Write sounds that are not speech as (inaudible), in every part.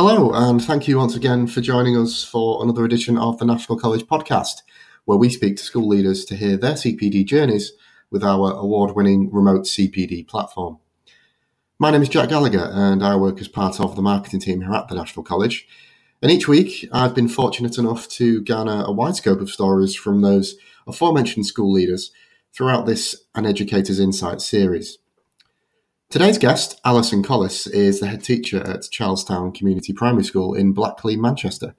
Hello, and thank you once again for joining us for another edition of the National College Podcast, where we speak to school leaders to hear their CPD journeys with our award winning remote CPD platform. My name is Jack Gallagher, and I work as part of the marketing team here at the National College. And each week, I've been fortunate enough to garner a wide scope of stories from those aforementioned school leaders throughout this An Educator's Insight series. Today's guest, Allison Collis, is the head teacher at Charlestown Community Primary School in Blackley, Manchester.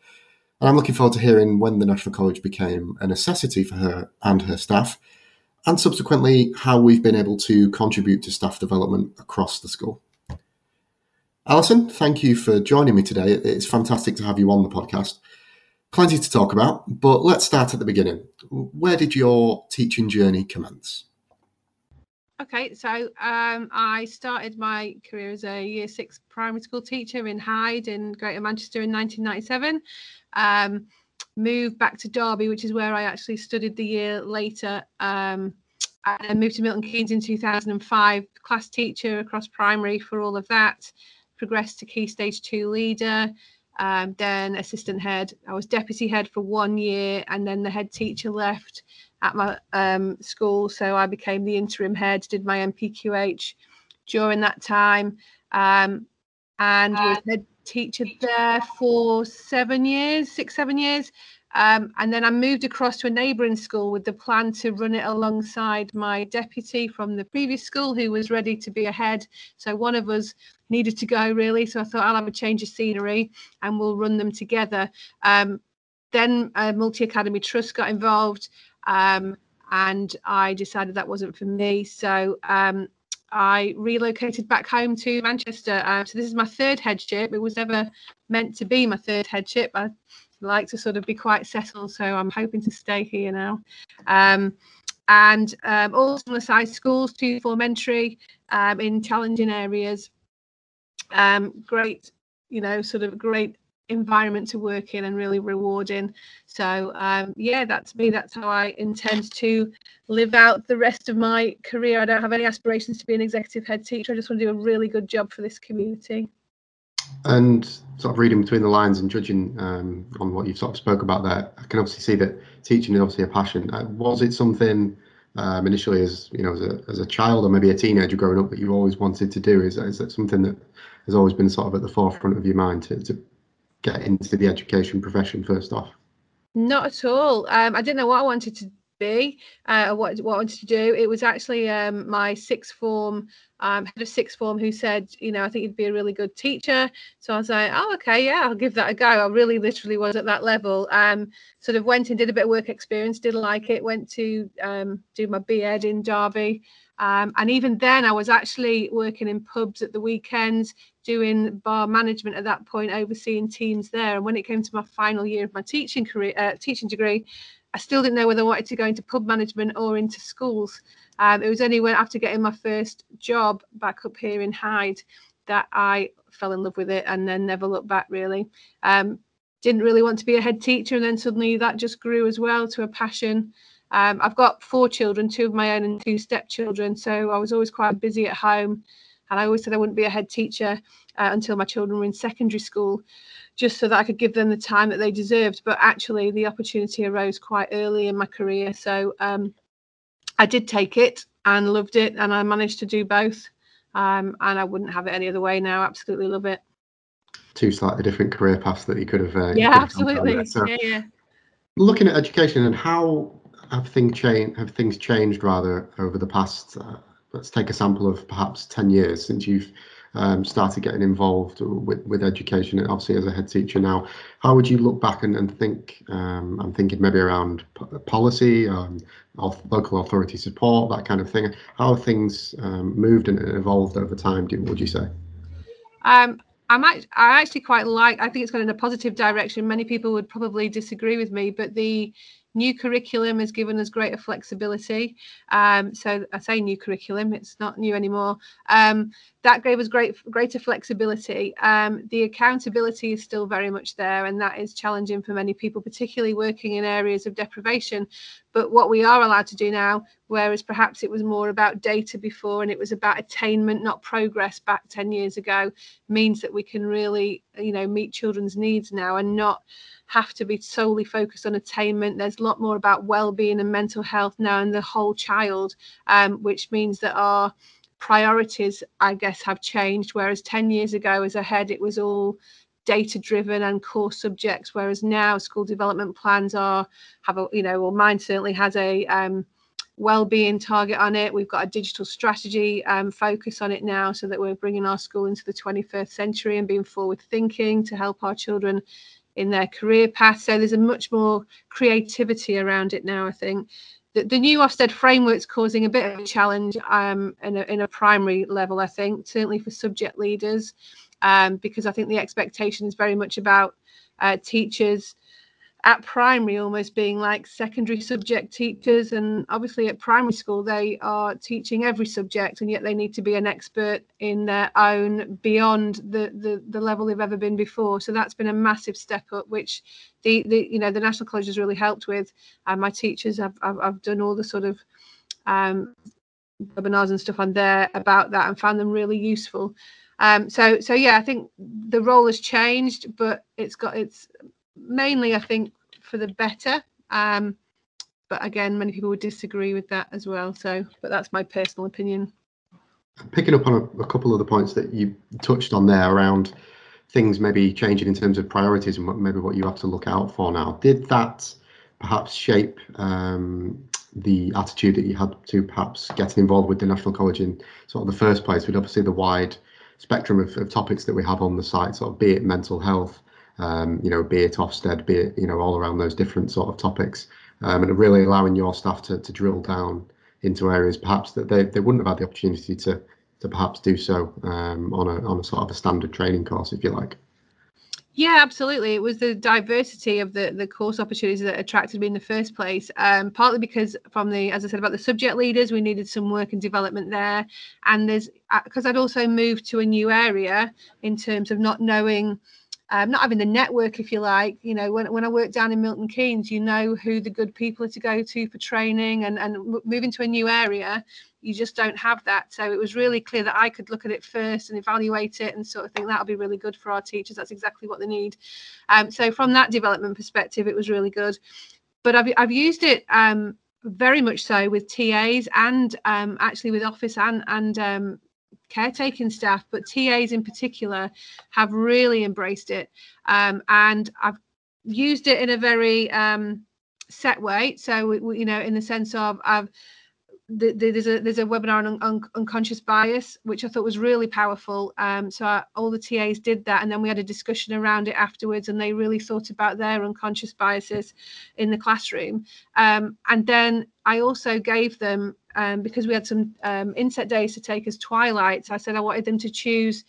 And I'm looking forward to hearing when the National College became a necessity for her and her staff, and subsequently how we've been able to contribute to staff development across the school. Allison, thank you for joining me today. It's fantastic to have you on the podcast. Plenty to talk about, but let's start at the beginning. Where did your teaching journey commence? Okay, so um, I started my career as a year six primary school teacher in Hyde in Greater Manchester in 1997. Um, moved back to Derby, which is where I actually studied the year later. Um, and moved to Milton Keynes in 2005, class teacher across primary for all of that. Progressed to Key Stage 2 leader, um, then assistant head. I was deputy head for one year, and then the head teacher left at my um, school. So I became the interim head, did my NPQH during that time, um, and was head teacher there for seven years, six, seven years. Um, and then I moved across to a neighbouring school with the plan to run it alongside my deputy from the previous school who was ready to be ahead. So one of us needed to go really. So I thought I'll have a change of scenery and we'll run them together. Um, then a multi academy trust got involved um, and I decided that wasn't for me. So um, I relocated back home to Manchester. Uh, so this is my third headship. It was never meant to be my third headship. I like to sort of be quite settled, so I'm hoping to stay here now. Um, and um, all similar size schools, two form entry um, in challenging areas. Um, great, you know, sort of great environment to work in and really rewarding. So um, yeah, that's me. That's how I intend to live out the rest of my career. I don't have any aspirations to be an executive head teacher. I just want to do a really good job for this community. And sort of reading between the lines and judging um, on what you've sort of spoke about there, I can obviously see that teaching is obviously a passion. Uh, was it something um, initially as you know as a, as a child or maybe a teenager growing up that you always wanted to do? Is, is that something that has always been sort of at the forefront of your mind to, to get into the education profession first off? Not at all. Um, I didn't know what I wanted to be, uh, what, what I wanted to do. It was actually um, my sixth form, um, head of sixth form, who said, you know, I think you'd be a really good teacher. So I was like, oh, okay, yeah, I'll give that a go. I really literally was at that level. Um, sort of went and did a bit of work experience, Didn't like it, went to um, do my BEd in Derby. Um, and even then, I was actually working in pubs at the weekends, doing bar management at that point, overseeing teams there. And when it came to my final year of my teaching career, uh, teaching degree, I still didn't know whether I wanted to go into pub management or into schools. Um, it was only when after getting my first job back up here in Hyde that I fell in love with it and then never looked back really. Um, didn't really want to be a head teacher, and then suddenly that just grew as well to a passion. Um, I've got four children, two of my own and two stepchildren, so I was always quite busy at home. And I always said I wouldn't be a head teacher uh, until my children were in secondary school, just so that I could give them the time that they deserved. But actually, the opportunity arose quite early in my career. So um, I did take it and loved it, and I managed to do both. Um, and I wouldn't have it any other way now. Absolutely love it. Two slightly different career paths that you could have. Uh, yeah, absolutely. So, yeah, yeah. Looking at education and how have things changed? Have things changed rather over the past uh, let's take a sample of perhaps 10 years since you've um, started getting involved with, with education, obviously as a head teacher now. How would you look back and, and think? Um, I'm thinking maybe around policy, um, local authority support, that kind of thing. How things um, moved and evolved over time? Do, would you say? Um, I'm I actually quite like. I think it's gone in a positive direction. Many people would probably disagree with me, but the New curriculum has given us greater flexibility. Um, so I say new curriculum, it's not new anymore. Um, that gave us great greater flexibility. Um, the accountability is still very much there, and that is challenging for many people, particularly working in areas of deprivation. But what we are allowed to do now, whereas perhaps it was more about data before and it was about attainment, not progress back 10 years ago, means that we can really, you know, meet children's needs now and not have to be solely focused on attainment. There's a lot more about well-being and mental health now and the whole child, um, which means that our priorities, I guess, have changed. Whereas 10 years ago, as a head, it was all data driven and core subjects whereas now school development plans are have a you know well mine certainly has a um, well-being target on it we've got a digital strategy um, focus on it now so that we're bringing our school into the 21st century and being forward thinking to help our children in their career path. So there's a much more creativity around it now i think. The, the new Ofsted framework's causing a bit of a challenge um, in, a, in a primary level, I think, certainly for subject leaders, um, because I think the expectation is very much about uh, teachers at primary almost being like secondary subject teachers and obviously at primary school they are teaching every subject and yet they need to be an expert in their own beyond the the, the level they've ever been before. So that's been a massive step up which the, the you know the national college has really helped with. And my teachers have have, have done all the sort of um webinars and stuff on there about that and found them really useful. Um so so yeah i think the role has changed but it's got it's mainly I think for the better. Um, but again, many people would disagree with that as well. So, but that's my personal opinion. Picking up on a, a couple of the points that you touched on there around things maybe changing in terms of priorities and what, maybe what you have to look out for now. Did that perhaps shape um, the attitude that you had to perhaps getting involved with the National College in sort of the first place? With obviously the wide spectrum of, of topics that we have on the site, sort of be it mental health, um, you know, be it Ofsted, be it, you know, all around those different sort of topics, um, and really allowing your staff to, to drill down into areas perhaps that they, they wouldn't have had the opportunity to to perhaps do so um, on a on a sort of a standard training course, if you like. Yeah, absolutely. It was the diversity of the the course opportunities that attracted me in the first place. Um, partly because from the, as I said about the subject leaders, we needed some work and development there, and there's because uh, I'd also moved to a new area in terms of not knowing um, not having the network, if you like. You know, when, when I worked down in Milton Keynes, you know who the good people are to go to for training, and and moving to a new area, you just don't have that. So it was really clear that I could look at it first and evaluate it, and sort of think that'll be really good for our teachers. That's exactly what they need. Um, so from that development perspective, it was really good. But I've I've used it. Um, very much so with TAs and um, actually with office and and um, caretaking staff, but TAs in particular have really embraced it. Um, and I've used it in a very um, set way. So, you know, in the sense of I've the, the, there's a there's a webinar on un, unconscious bias which I thought was really powerful. Um, so I, all the TAs did that, and then we had a discussion around it afterwards, and they really thought about their unconscious biases in the classroom. Um, and then I also gave them um, because we had some um, inset days to take as twilights. I said I wanted them to choose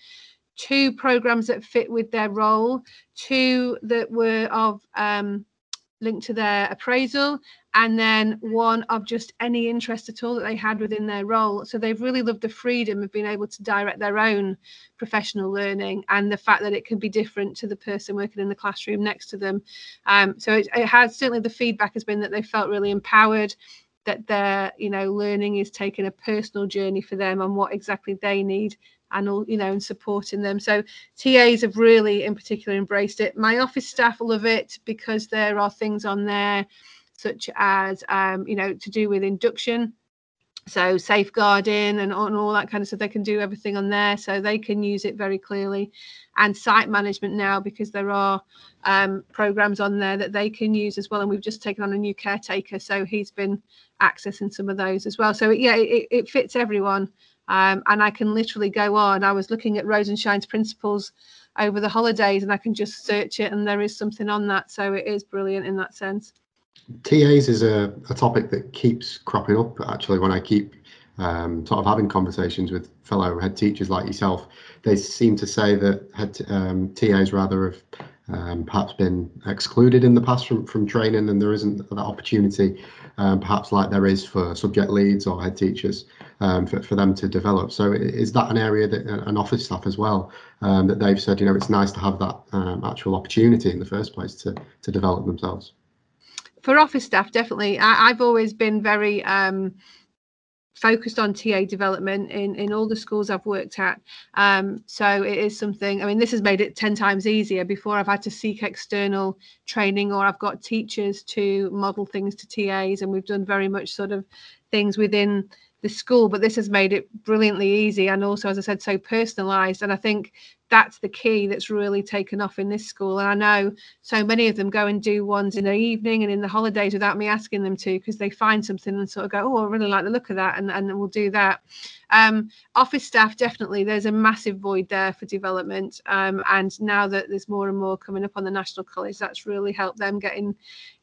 two programs that fit with their role, two that were of um, linked to their appraisal, and then one of just any interest at all that they had within their role. So they've really loved the freedom of being able to direct their own professional learning and the fact that it can be different to the person working in the classroom next to them. Um, so it, it has certainly the feedback has been that they felt really empowered that their you know learning is taking a personal journey for them on what exactly they need and all you know and supporting them. So tas have really in particular embraced it. My office staff love it because there are things on there such as um, you know to do with induction so safeguarding and, and all that kind of stuff they can do everything on there so they can use it very clearly. And site management now because there are um, programs on there that they can use as well and we've just taken on a new caretaker so he's been accessing some of those as well. So yeah it, it fits everyone um, and i can literally go on. I was looking at Rosenshine's principles over the holidays and i can just search it and there is something on that. So it is brilliant in that sense TAs is a, a topic that keeps cropping up actually when I keep um, sort of having conversations with fellow head teachers like yourself. They seem to say that head um, TAs rather have um, perhaps been excluded in the past from, from training and there isn't that opportunity um, perhaps like there is for subject leads or head teachers um, for, for them to develop. So is that an area that an office staff as well um, that they've said, you know, it's nice to have that actual opportunity in the first place to, to develop themselves? For office staff, definitely. I, have always been very um, focused on TA development in, in all the schools I've worked at. Um, so it is something, I mean, this has made it 10 times easier. Before I've had to seek external training or I've got teachers to model things to TAs, and we've done very much sort of things within the school but this has made it brilliantly easy and also as i said so personalized and i think that's the key that's really taken off in this school. And i know so many of them go and do ones in the evening and in the holidays without me asking them to because they find something and sort of go oh i really like the look of that and, and we'll do that. Um, office staff definitely there's a massive void there for development. Um, and now that there's more and more coming up on the national college that's really helped them getting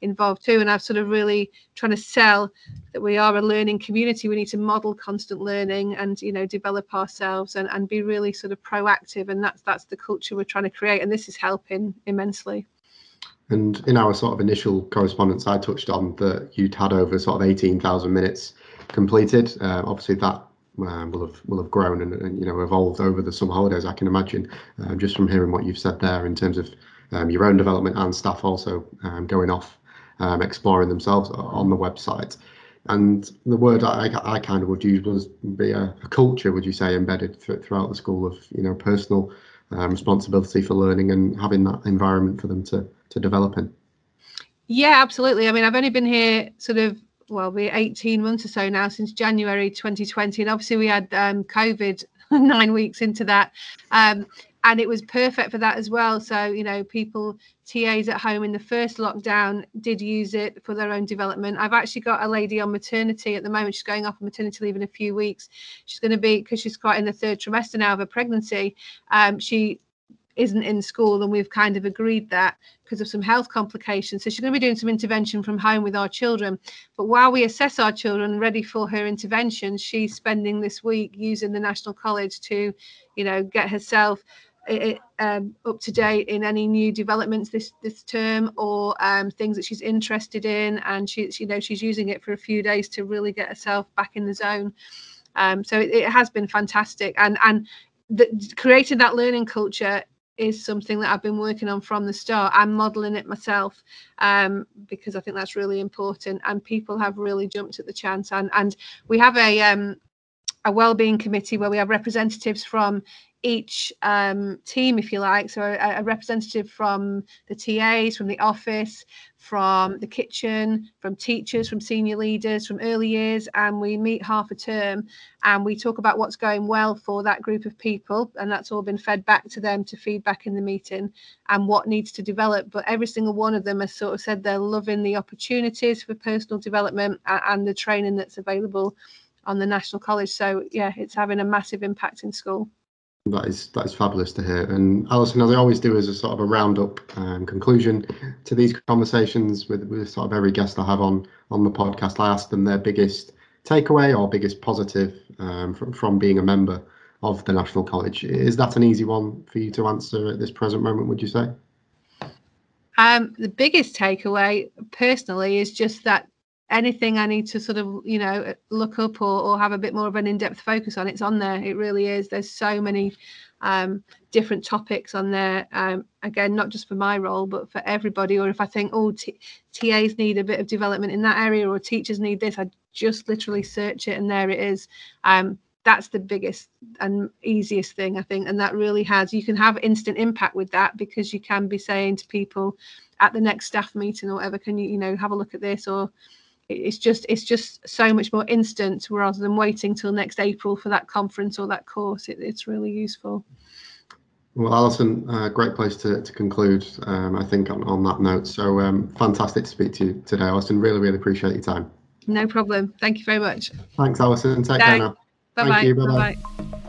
involved too. And i've sort of really trying to sell that we are a learning community. We need to model constant learning and you know develop ourselves and, and be really sort of proactive. And that's that's the culture we're trying to create and this is helping immensely and in our sort of initial correspondence i touched on that you'd had over sort of 18,000 minutes completed uh, obviously that um, will have will have grown and, and, you know evolved over the summer holidays. I can imagine um, just from hearing what you've said there in terms of um, your own development and staff also um, going off um, exploring themselves on the website. And the word I, I kind of would use was be a, a culture, would you say, embedded th- throughout the school of you know personal um, responsibility for learning and having that environment for them to to develop in. Yeah, absolutely. I mean, I've only been here sort of well, we're 18 months or so now since January 2020, and obviously we had um, COVID (laughs) nine weeks into that. Um, and it was perfect for that as well. So, you know, people, TAs at home in the first lockdown did use it for their own development. I've actually got a lady on maternity at the moment. She's going off on maternity leave in a few weeks. She's going to be, because she's quite in the third trimester now of her pregnancy, um, she isn't in school and we've kind of agreed that because of some health complications. So she's going to be doing some intervention from home with our children. But while we assess our children ready for her intervention she's spending this week using the national college to you know get herself um, up to date in any new developments this this term or um, things that she's interested in. And she's you know she's using it for a few days to really get herself back in the zone. Um, so it, it, has been fantastic. And and the, creating that learning culture is something that I've been working on from the start. I'm modeling it myself um, because I think that's really important, and people have really jumped at the chance. And and we have a um, a well-being committee where we have representatives from each um, team, if you like. So a, a, representative from the TAs, from the office, from the kitchen, from teachers, from senior leaders, from early years, and we meet half a term and we talk about what's going well for that group of people, and that's all been fed back to them to feedback in the meeting and what needs to develop. But every single one of them has sort of said they're loving the opportunities for personal development and, the training that's available on the National College. So yeah, it's having a massive impact in school. That is that is fabulous to hear. And Allison, as I always do, as a sort of a roundup um, conclusion to these conversations with, with sort of every guest I have on on the podcast, I ask them their biggest takeaway or biggest positive um, from from being a member of the National College. Is that an easy one for you to answer at this present moment? Would you say? Um, the biggest takeaway, personally, is just that anything I need to sort of, you know, look up or, or have a bit more of an in-depth focus on, it's on there. It really is. There's so many um, different topics on there. Um, again, not just for my role, but for everybody. Or if I think, oh, t- TAs need a bit of development in that area, or teachers need this, I just literally search it and there it is. Um, that's the biggest and easiest thing, I think. And that really has, you can have instant impact with that because you can be saying to people at the next staff meeting or whatever, can you, you know, have a look at this or it's just it's just so much more instant rather than waiting till next April for that conference or that course. It, it's really useful. Well, Allison, uh, great place to, to conclude, um, I think, on, on that note. So um, fantastic to speak to you today, Allison. Really, really appreciate your time. No problem. Thank you very much. Thanks, Allison. Take Thanks. care now. Bye-bye. Thank you. Bye-bye. Bye-bye.